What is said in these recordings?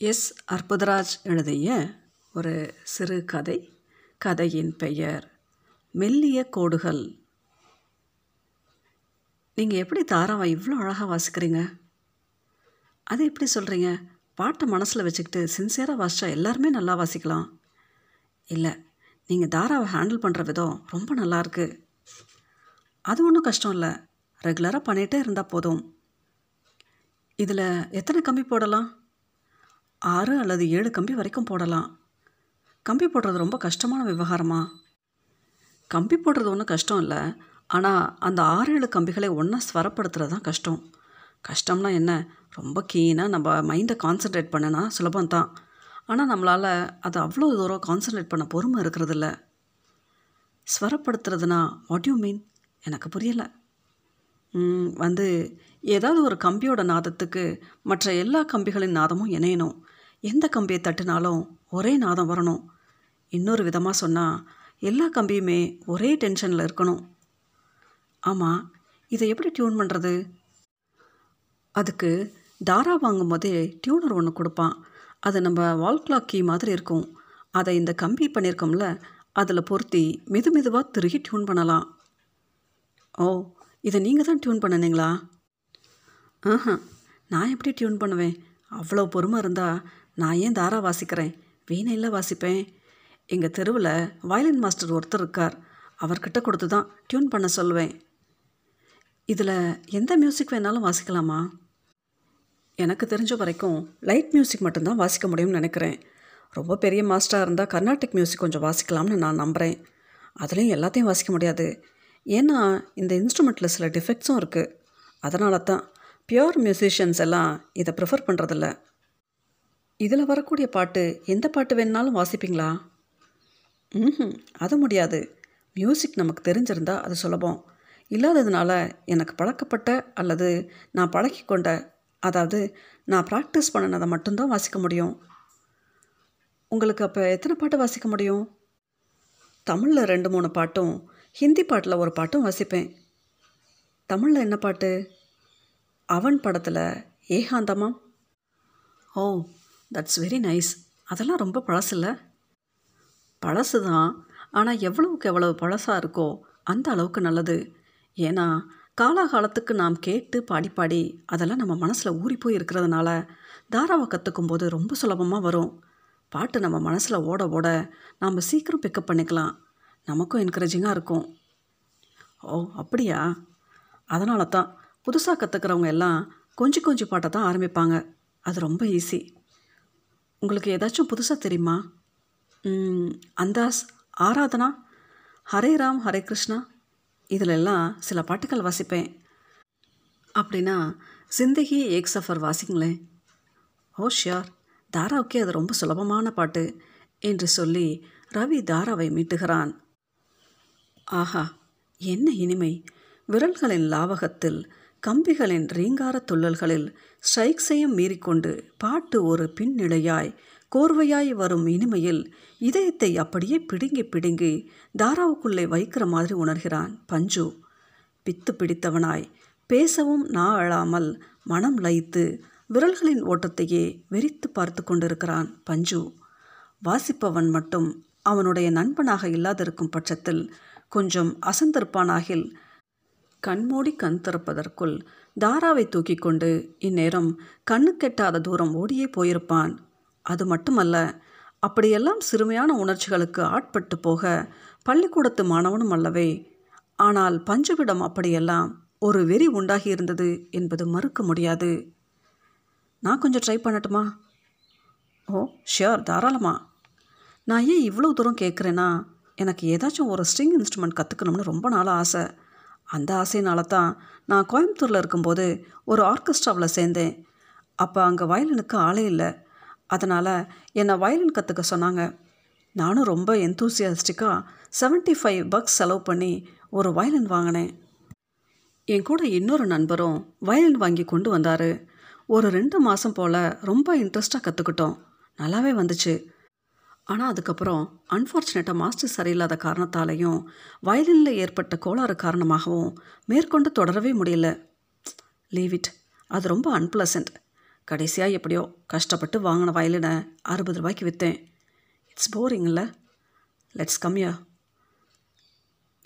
S. Arputharaj எழுதிய ஒரு சிறு கதை. கதையின் பெயர் மெல்லிய கோடுகள். நீங்கள் எப்படி தாராவை இவ்வளோ அழகாக வாசிக்கிறீங்க? அது எப்படி சொல்கிறீங்க பாட்டை மனசில் வச்சுக்கிட்டு சின்சியராக வாசித்தா எல்லாருமே நல்லா வாசிக்கலாம். இல்லை நீங்கள் தாராவை ஹேண்டில் பண்ணுற விதம் ரொம்ப நல்லாயிருக்கு அது ஒன்றும் கஷ்டம் இல்லை. ரெகுலராக பண்ணிகிட்டே இருந்தால் போதும். இதில் எத்தனை கம்மி போடலாம்? ஆறு அல்லது ஏழு கம்பி வரைக்கும் போடலாம். கம்பி போடுறது ரொம்ப கஷ்டமான விவகாரமா? கம்பி போடுறது ஒன்றும் கஷ்டம் இல்லை. ஆனால் அந்த ஆறு ஏழு கம்பிகளை ஒன்றா ஸ்வரப்படுத்துறது தான் கஷ்டம். கஷ்டம்னா என்ன? ரொம்ப கீனாக நம்ம மைண்டை கான்சன்ட்ரேட் பண்ணனா சுலபம்தான் ஆனால் நம்மளால் அதை அவ்வளோ தூரம் கான்சன்ட்ரேட் பண்ண பொறுமை இருக்கிறதில்ல. ஸ்வரப்படுத்துறதுனா வாட் யூ மீன் எனக்கு புரியலை. வந்து ஏதாவது ஒரு கம்பியோட நாதத்துக்கு மற்ற எல்லா கம்பிகளின் நாதமும் இணையணும். எந்த கம்பியை தட்டினாலும் ஒரே நாதம் வரணும். இன்னொரு விதமாக சொன்னால் எல்லா கம்பியுமே ஒரே டென்ஷனில் இருக்கணும். ஆமாம் இதை எப்படி டியூன் பண்ணுறது அதுக்கு தாரா வாங்கும் போதே டியூனர் ஒன்று கொடுப்பான். அது நம்ம வால் கிளாக் கீ மாதிரி இருக்கும். அதை இந்த கம்பி பண்ணியிருக்கோம்ல அதில் பொருத்தி மெது மெதுவாக திருகி டியூன் பண்ணலாம். ஓ இதை நீங்கள் தான் டியூன் பண்ணனீங்களா? ஆஹா நான் எப்படி டியூன் பண்ணுவேன்? அவ்வளோ பொறுமை இருந்தால் நான் ஏன் தாரா வாசிக்கிறேன்? வீணையில் வாசிப்பேன். எங்கள் தெருவில் வயலின் மாஸ்டர் ஒருத்தர் இருக்கார். அவர்கிட்ட கொடுத்து தான் டியூன் பண்ண சொல்லுவேன் இதில் எந்த மியூசிக் வேணாலும் வாசிக்கலாமா? எனக்கு தெரிஞ்ச வரைக்கும் லைட் மியூசிக் மட்டும்தான் வாசிக்க முடியும்னு நினைக்கிறேன். ரொம்ப பெரிய மாஸ்டராக இருந்தால் கர்நாடிக் மியூசிக் கொஞ்சம் வாசிக்கலாம்னு நான் நம்புகிறேன் அதுலேயும் எல்லாத்தையும் வாசிக்க முடியாது. ஏன்னா இந்த இன்ஸ்ட்ருமெண்ட்டில் சில டிஃபெக்ட்ஸும் இருக்குது அதனால தான் பியோர் மியூசிஷியன்ஸ் எல்லாம் இதை ப்ரிஃபர் பண்ணுறதில்ல இதில் வரக்கூடிய பாட்டு எந்த பாட்டு வேணுனாலும் வாசிப்பீங்களா? ம் அது முடியாது. மியூசிக் நமக்கு தெரிஞ்சிருந்தால் அது சுலபம். இல்லாததுனால எனக்கு பழக்கப்பட்ட அல்லது நான் பழகிக்கொண்ட அதாவது நான் ப்ராக்டிஸ் பண்ணினதை மட்டும்தான் வாசிக்க முடியும். உங்களுக்கு அப்போ எத்தனை பாட்டு வாசிக்க முடியும்? தமிழில் ரெண்டு மூணு பாட்டும் ஹிந்தி பாட்டில் ஒரு பாட்டும் வாசிப்பேன். தமிழில் என்ன பாட்டு? அவன் படத்தில் ஏகாந்தமாம். ஓ தட்ஸ் வெரி நைஸ் அதெல்லாம் ரொம்ப பழசு இல்லை பழசு தான் ஆனால் எவ்வளவுக்கு எவ்வளவு பழசாக இருக்கோ அந்த அளவுக்கு நல்லது. ஏன்னா காலாகாலத்துக்கு நாம் கேட்டு பாடி பாடி அதெல்லாம் நம்ம மனசில் ஊறி போய் இருக்கிறதுனால தாராவை கற்றுக்கும் போது ரொம்ப சுலபமாக வரும். பாட்டு நம்ம மனசில் ஓட ஓட நாம் சீக்கிரம் பிக்கப் பண்ணிக்கலாம். நமக்கும் என்கரேஜிங்காக இருக்கும். ஓ அப்படியா? அதனால தான் புதுசாக கற்றுக்கிறவங்க எல்லாம் கொஞ்சம் கொஞ்சம் பாட்டை தான் ஆரம்பிப்பாங்க. அது ரொம்ப ஈஸி உங்களுக்கு ஏதாச்சும் புதுசாக தெரியுமா? அந்தாஸ் ஆராதனா ஹரே ராம் ஹரே கிருஷ்ணா இதில் எல்லாம் சில பாட்டுகள் வாசிப்பேன். அப்படின்னா சிந்தகி ஏக் சஃபர் வாசிங்களேன். ஓ ஷியார் தாராவுக்கே அது ரொம்ப சுலபமான பாட்டு என்று சொல்லி ரவி தாராவை மீட்டுகிறான். ஆஹா என்ன இனிமை. விரல்களின் லாவகத்தில் கம்பிகளின் ரீங்கார துள்ளல்களில் ஸ்ட்ரைக்ஸையும் மீறிக்கொண்டு பாட்டு ஒரு பின்னிலையாய் கோர்வையாய் வரும் இனிமையில் இதயத்தை அப்படியே பிடுங்கி பிடுங்கி தாராவுக்குள்ளே வைக்கிற மாதிரி உணர்கிறான் பஞ்சு. பித்து பிடித்தவனாய் பேசவும் நா அழாமல் மனம் லயித்து விரல்களின் ஓட்டத்தையே வெறித்து பார்த்து கொண்டிருக்கிறான் பஞ்சு. வாசிப்பவன் மட்டும் அவனுடைய நண்பனாக இல்லாதிருக்கும் பட்சத்தில் கொஞ்சம் அசந்திருப்பானாகில் கண்மூடி கண் திறப்பதற்குள் தாராவை தூக்கி கொண்டு இந்நேரம் கண்ணு கெட்டாத தூரம் ஓடியே போயிருப்பான். அது மட்டுமல்ல அப்படியெல்லாம் சிறுமையான உணர்ச்சிகளுக்கு ஆட்பட்டு போக பள்ளிக்கூடத்து மாணவனும் அல்லவே. ஆனால் பஞ்சுவிடம் அப்படியெல்லாம் ஒரு வெறி உண்டாகி இருந்தது என்பது மறுக்க முடியாது. நான் கொஞ்சம் ட்ரை பண்ணட்டுமா? ஓ ஷியோர் தாராளமா. நான் ஏன் இவ்வளோ தூரம் கேட்குறேன்னா எனக்கு ஏதாச்சும் ஒரு ஸ்ட்ரிங் இன்ஸ்ட்ருமெண்ட் கற்றுக்கணும்னு ரொம்ப நாள் ஆசை. அந்த ஆசையினால தான் நான் கோயம்புத்தூரில் இருக்கும்போது ஒரு ஆர்கெஸ்ட்ராவில் சேர்ந்தேன். அப்போ அங்கே வயலினுக்கு ஆளே இல்லை. அதனால் என்னை வயலின் கற்றுக்க சொன்னாங்க. நானும் ரொம்ப எந்தூசியாஸ்டிக்காக 75 ஃபைவ் பக்ஸ் செலவு பண்ணி ஒரு வயலின் வாங்கினேன். என் கூட இன்னொரு நண்பரும் வயலின் வாங்கி கொண்டு வந்தார். ஒரு ரெண்டு மாதம் போல் ரொம்ப இன்ட்ரெஸ்ட்டாக கற்றுக்கிட்டோம் நல்லாவே வந்துச்சு. ஆனால் அதுக்கப்புறம் அன்ஃபார்ச்சுனேட்டாக மாஸ்டர் சரியில்லாத காரணத்தாலையும் வயலினில் ஏற்பட்ட கோளாறு காரணமாகவும் மேற்கொண்டு தொடரவே முடியல. லீவ் இட் அது ரொம்ப அன்பிளசன்ட் கடைசியாக எப்படியோ கஷ்டப்பட்டு வாங்கின வயலினை அறுபது ரூபாய்க்கு விற்றேன் இட்ஸ் போரிங் இல்லை? லெட்ஸ் கம்மியா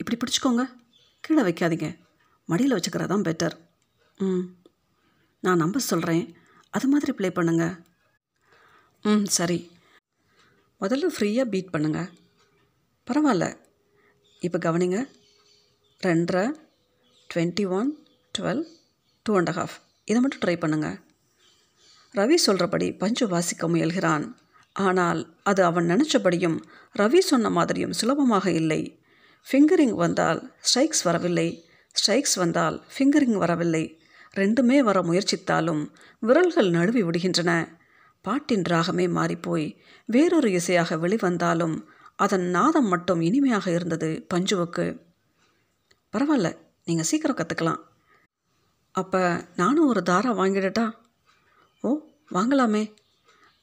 இப்படி பிடிச்சிக்கோங்க. கீழே வைக்காதீங்க. மடியில் வச்சுக்கிறது தான் பெட்டர் ம். நான் நம்ப சொல்கிறேன் அது மாதிரி ப்ளே பண்ணுங்க. ம் சரி. முதல்ல ஃப்ரீயாக பீட் பண்ணுங்க. பரவாயில்ல. இப்போ கவனிங்க. ரெண்டரை twenty one twelve two and half இதை மட்டும் ட்ரை பண்ணுங்க. ரவி சொல்கிறபடி பஞ்சு வாசிக்க முயல்கிறான். ஆனால் அது அவன் நினச்சபடியும் ரவி சொன்ன மாதிரியும் சுலபமாக இல்லை. ஃபிங்கரிங் வந்தால் ஸ்ட்ரைக்ஸ் வரவில்லை. ஸ்ட்ரைக்ஸ் வந்தால் ஃபிங்கரிங் வரவில்லை. ரெண்டுமே வர முயற்சித்தாலும் விரல்கள் நழுவி விடுகின்றன. பாட்டின் ராகமே மாறிப்போய் வேறொரு இசையாக வெளிவந்தாலும் அதன் நாதம் மட்டும் இனிமையாக இருந்தது பஞ்சுவுக்கு. பரவாயில்ல நீங்கள் சீக்கிரம் கற்றுக்கலாம் அப்போ நானும் ஒரு தாரா வாங்கிடட்டா? ஓ வாங்கலாமே.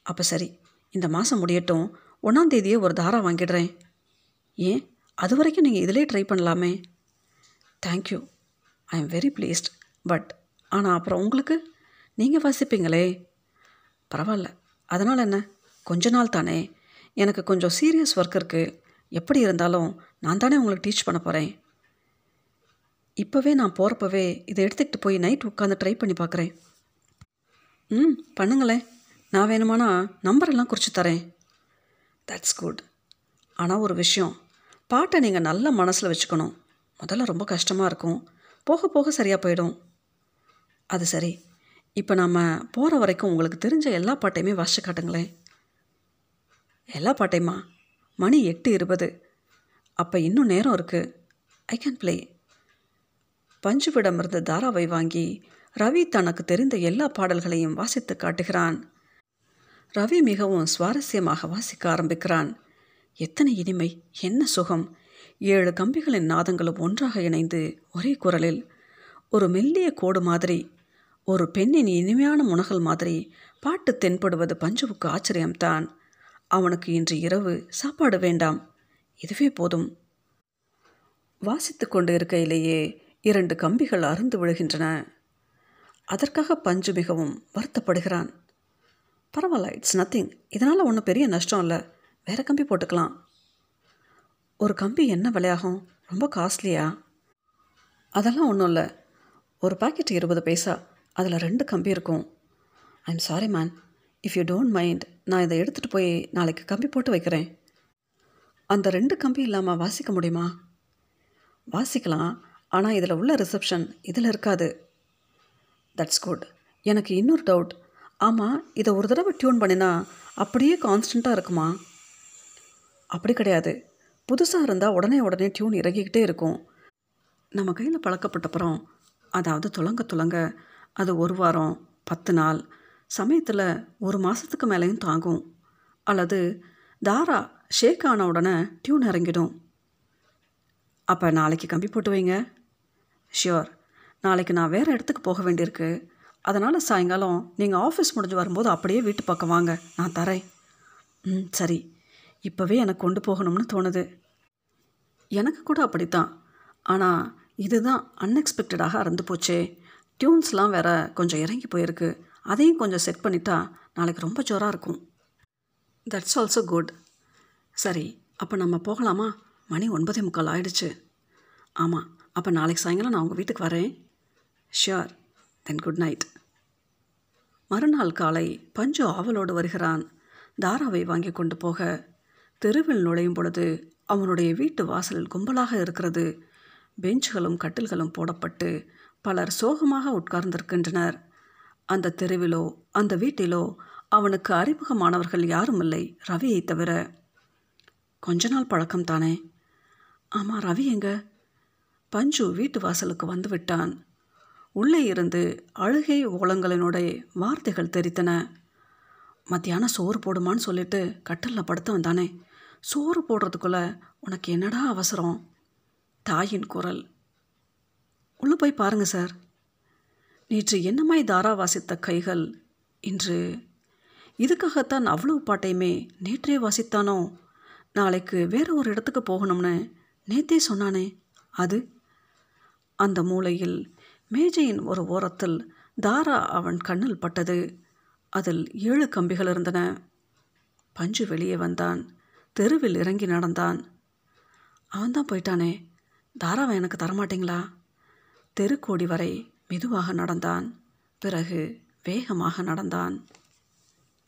அப்போ சரி இந்த மாதம் முடியட்டும் ஒன்றாந்தேதியே ஒரு தாரா வாங்கிடுறேன். ஏன் அது வரைக்கும் நீங்கள் இதிலே ட்ரை பண்ணலாமே. Thank you I am very pleased but ஆனால் அப்புறம் உங்களுக்கு? நீங்கள் வாசிப்பீங்களே. பரவாயில்ல. அதனால் என்ன? கொஞ்ச நாள் தானே. எனக்கு கொஞ்சம் சீரியஸ் ஒர்க் இருக்குது எப்படி இருந்தாலும் நான் தானே உங்களுக்கு டீச் பண்ண போகிறேன் இப்போவே நான் போகிறப்பவே இதை எடுத்துக்கிட்டு போய் நைட் உட்காந்து ட்ரை பண்ணி பார்க்குறேன். ம் பண்ணுங்களேன். நான் வேணுமானா நம்பரெல்லாம் குறித்து தரேன். தட்ஸ் குட் ஆனால் ஒரு விஷயம். பாட்டை நீங்கள் நல்ல மனசில் வச்சுக்கணும். முதல்ல ரொம்ப கஷ்டமாக இருக்கும். போக போக சரியாக போயிடும். அது சரி. இப்போ நம்ம போகிற வரைக்கும் உங்களுக்கு தெரிஞ்ச எல்லா பாட்டையுமே வாசிச்சு காட்டுங்களேன். எல்லா பாட்டையுமா? மணி எட்டு இருபது. அப்போ இன்னும் நேரம் இருக்குது ஐ கேன் ப்ளே பஞ்சுவிடமிருந்து தாராவை வாங்கி ரவி தனக்கு தெரிந்த எல்லா பாடல்களையும் வாசித்து காட்டுகிறான். ரவி மிகவும் சுவாரஸ்யமாக வாசிக்க ஆரம்பிக்கிறான். எத்தனை இனிமை என்ன சுகம். ஏழு கம்பிகளின் நாதங்களும் ஒன்றாக இணைந்து ஒரே குரலில் ஒரு மெல்லிய கோடு மாதிரி ஒரு பெண்ணின் இனிமையான முனகல் மாதிரி பாட்டு தென்படுவது பஞ்சுவுக்கு ஆச்சரியம்தான். அவனுக்கு இன்று இரவு சாப்பாடு வேண்டாம். இதுவே போதும். வாசித்து கொண்டு இருக்கையிலேயே இரண்டு கம்பிகள் அருந்து விழுகின்றன. அதற்காக பஞ்சு மிகவும் வருத்தப்படுகிறான். பரவாயில்ல இட்ஸ் நத்திங் இதனால் ஒன்றும் பெரிய நஷ்டம் இல்லை. வேறு கம்பி போட்டுக்கலாம். ஒரு கம்பி என்ன விலையாகும்? ரொம்ப காஸ்ட்லியா அதெல்லாம் ஒன்றும் இல்லை. ஒரு பாக்கெட் இருபது பைசா. அதில் ரெண்டு கம்பி இருக்கும். I am sorry man if you don't mind நான் இதை எடுத்துகிட்டு போய் நாளைக்கு கம்பி போட்டு வைக்கிறேன். அந்த ரெண்டு கம்பி இல்லாமல் வாசிக்க முடியுமா? வாசிக்கலாம் ஆனால் இதில் உள்ள ரிசப்ஷன் இதில் இருக்காது. தட்ஸ் குட் எனக்கு இன்னொரு டவுட் ஆமாம் இதை ஒரு தடவை டியூன் பண்ணினா அப்படியே கான்ஸ்டண்ட்டாக இருக்குமா? அப்படி கிடையாது. புதுசாக இருந்தால் உடனே உடனே டியூன் இறங்கிக்கிட்டே இருக்கும். நம்ம கையில் பழக்கப்பட்டப்புறம் அதாவது துளங்க துளங்க அது ஒரு வாரம் பத்து நாள். சமயத்தில் ஒரு மாதத்துக்கு மேலேயும் தாங்கும். அல்லது தாரா ஷேக் ஆன உடனே டியூன் இறங்கிடும். அப்போ நாளைக்கு கம்பி போட்டு வைங்க. ஷியோர் நாளைக்கு நான் வேறு இடத்துக்கு போக வேண்டியிருக்கு. அதனால் சாயங்காலம் நீங்கள் ஆஃபீஸ் முடிஞ்சு வரும்போது அப்படியே வீட்டு பக்கம் வாங்க. நான் தரேன். ம் சரி. இப்போவே எனக்கு கொண்டு போகணும்னு தோணுது. எனக்கு கூட அப்படித்தான். ஆனால் இதுதான் அன்எக்ஸ்பெக்டடாக அறந்து போச்சே. டியூன்ஸ்லாம் வேற கொஞ்சம் இறங்கி போயிருக்கு. அதையும் கொஞ்சம் செட் பண்ணிட்டா நாளைக்கு ரொம்ப ஜோராக இருக்கும். தட்ஸ் ஆல்சோ குட் சரி அப்போ நம்ம போகலாமா? மணி ஒன்பதே முக்கால் ஆயிடுச்சு. ஆமாம் அப்போ நாளைக்கு சாயங்காலம் நான் உங்கள் வீட்டுக்கு வரேன். ஷியோர் தென் குட் நைட் மறுநாள் காலை பஞ்சு ஆவலோடு வருகிறான். தாராவை வாங்கி கொண்டு போக. தெருவில் நுழையும் பொழுது அவனுடைய வீட்டு வாசலில் கும்பலாக இருக்கிறது. பெஞ்சுகளும் கட்டில்களும் போடப்பட்டு பலர் சோகமாக உட்கார்ந்திருக்கின்றனர். அந்த தெருவிலோ அந்த வீட்டிலோ அவனுக்கு அறிமுகமானவர்கள் யாரும் இல்லை ரவியை தவிர. கொஞ்ச நாள் பழக்கம் தானே? ஆமாம் ரவி எங்க? பஞ்சு வீட்டு வாசலுக்கு வந்து விட்டான். உள்ளே இருந்து அழுகை ஓலங்களினுடைய வார்த்தைகள் தெரித்தன. மத்தியானம் சோறு போடுமான்னு சொல்லிட்டு கட்டலில் படுத்தவன் தானே சோறு போடுறதுக்குள்ள உனக்கு என்னடா அவசரம்? தாயின் குரல். உள்ளே போய் பாருங்க சார். நேற்று என்னமாய் தாரா வாசித்த கைகள்? இன்று இதுக்காகத்தான் அவ்வளவு பாட்டையுமே நேற்றே வாசித்தானோ? நாளைக்கு வேற ஒரு இடத்துக்கு போகணும்னு நேத்தே சொன்னானே. அது அந்த மூலையில் மேஜையின் ஒரு ஓரத்தில் தாரா அவன் கண்ணில் பட்டது. அதில் ஏழு கம்பிகள் இருந்தன. பஞ்சு வெளியே வந்தான். தெருவில் இறங்கி நடந்தான். அவன்தான் போயிட்டானே. தாராவை எனக்கு தரமாட்டீங்களா? தெருக்கோடி வரை மெதுவாக நடந்தான். பிறகு வேகமாக நடந்தான்.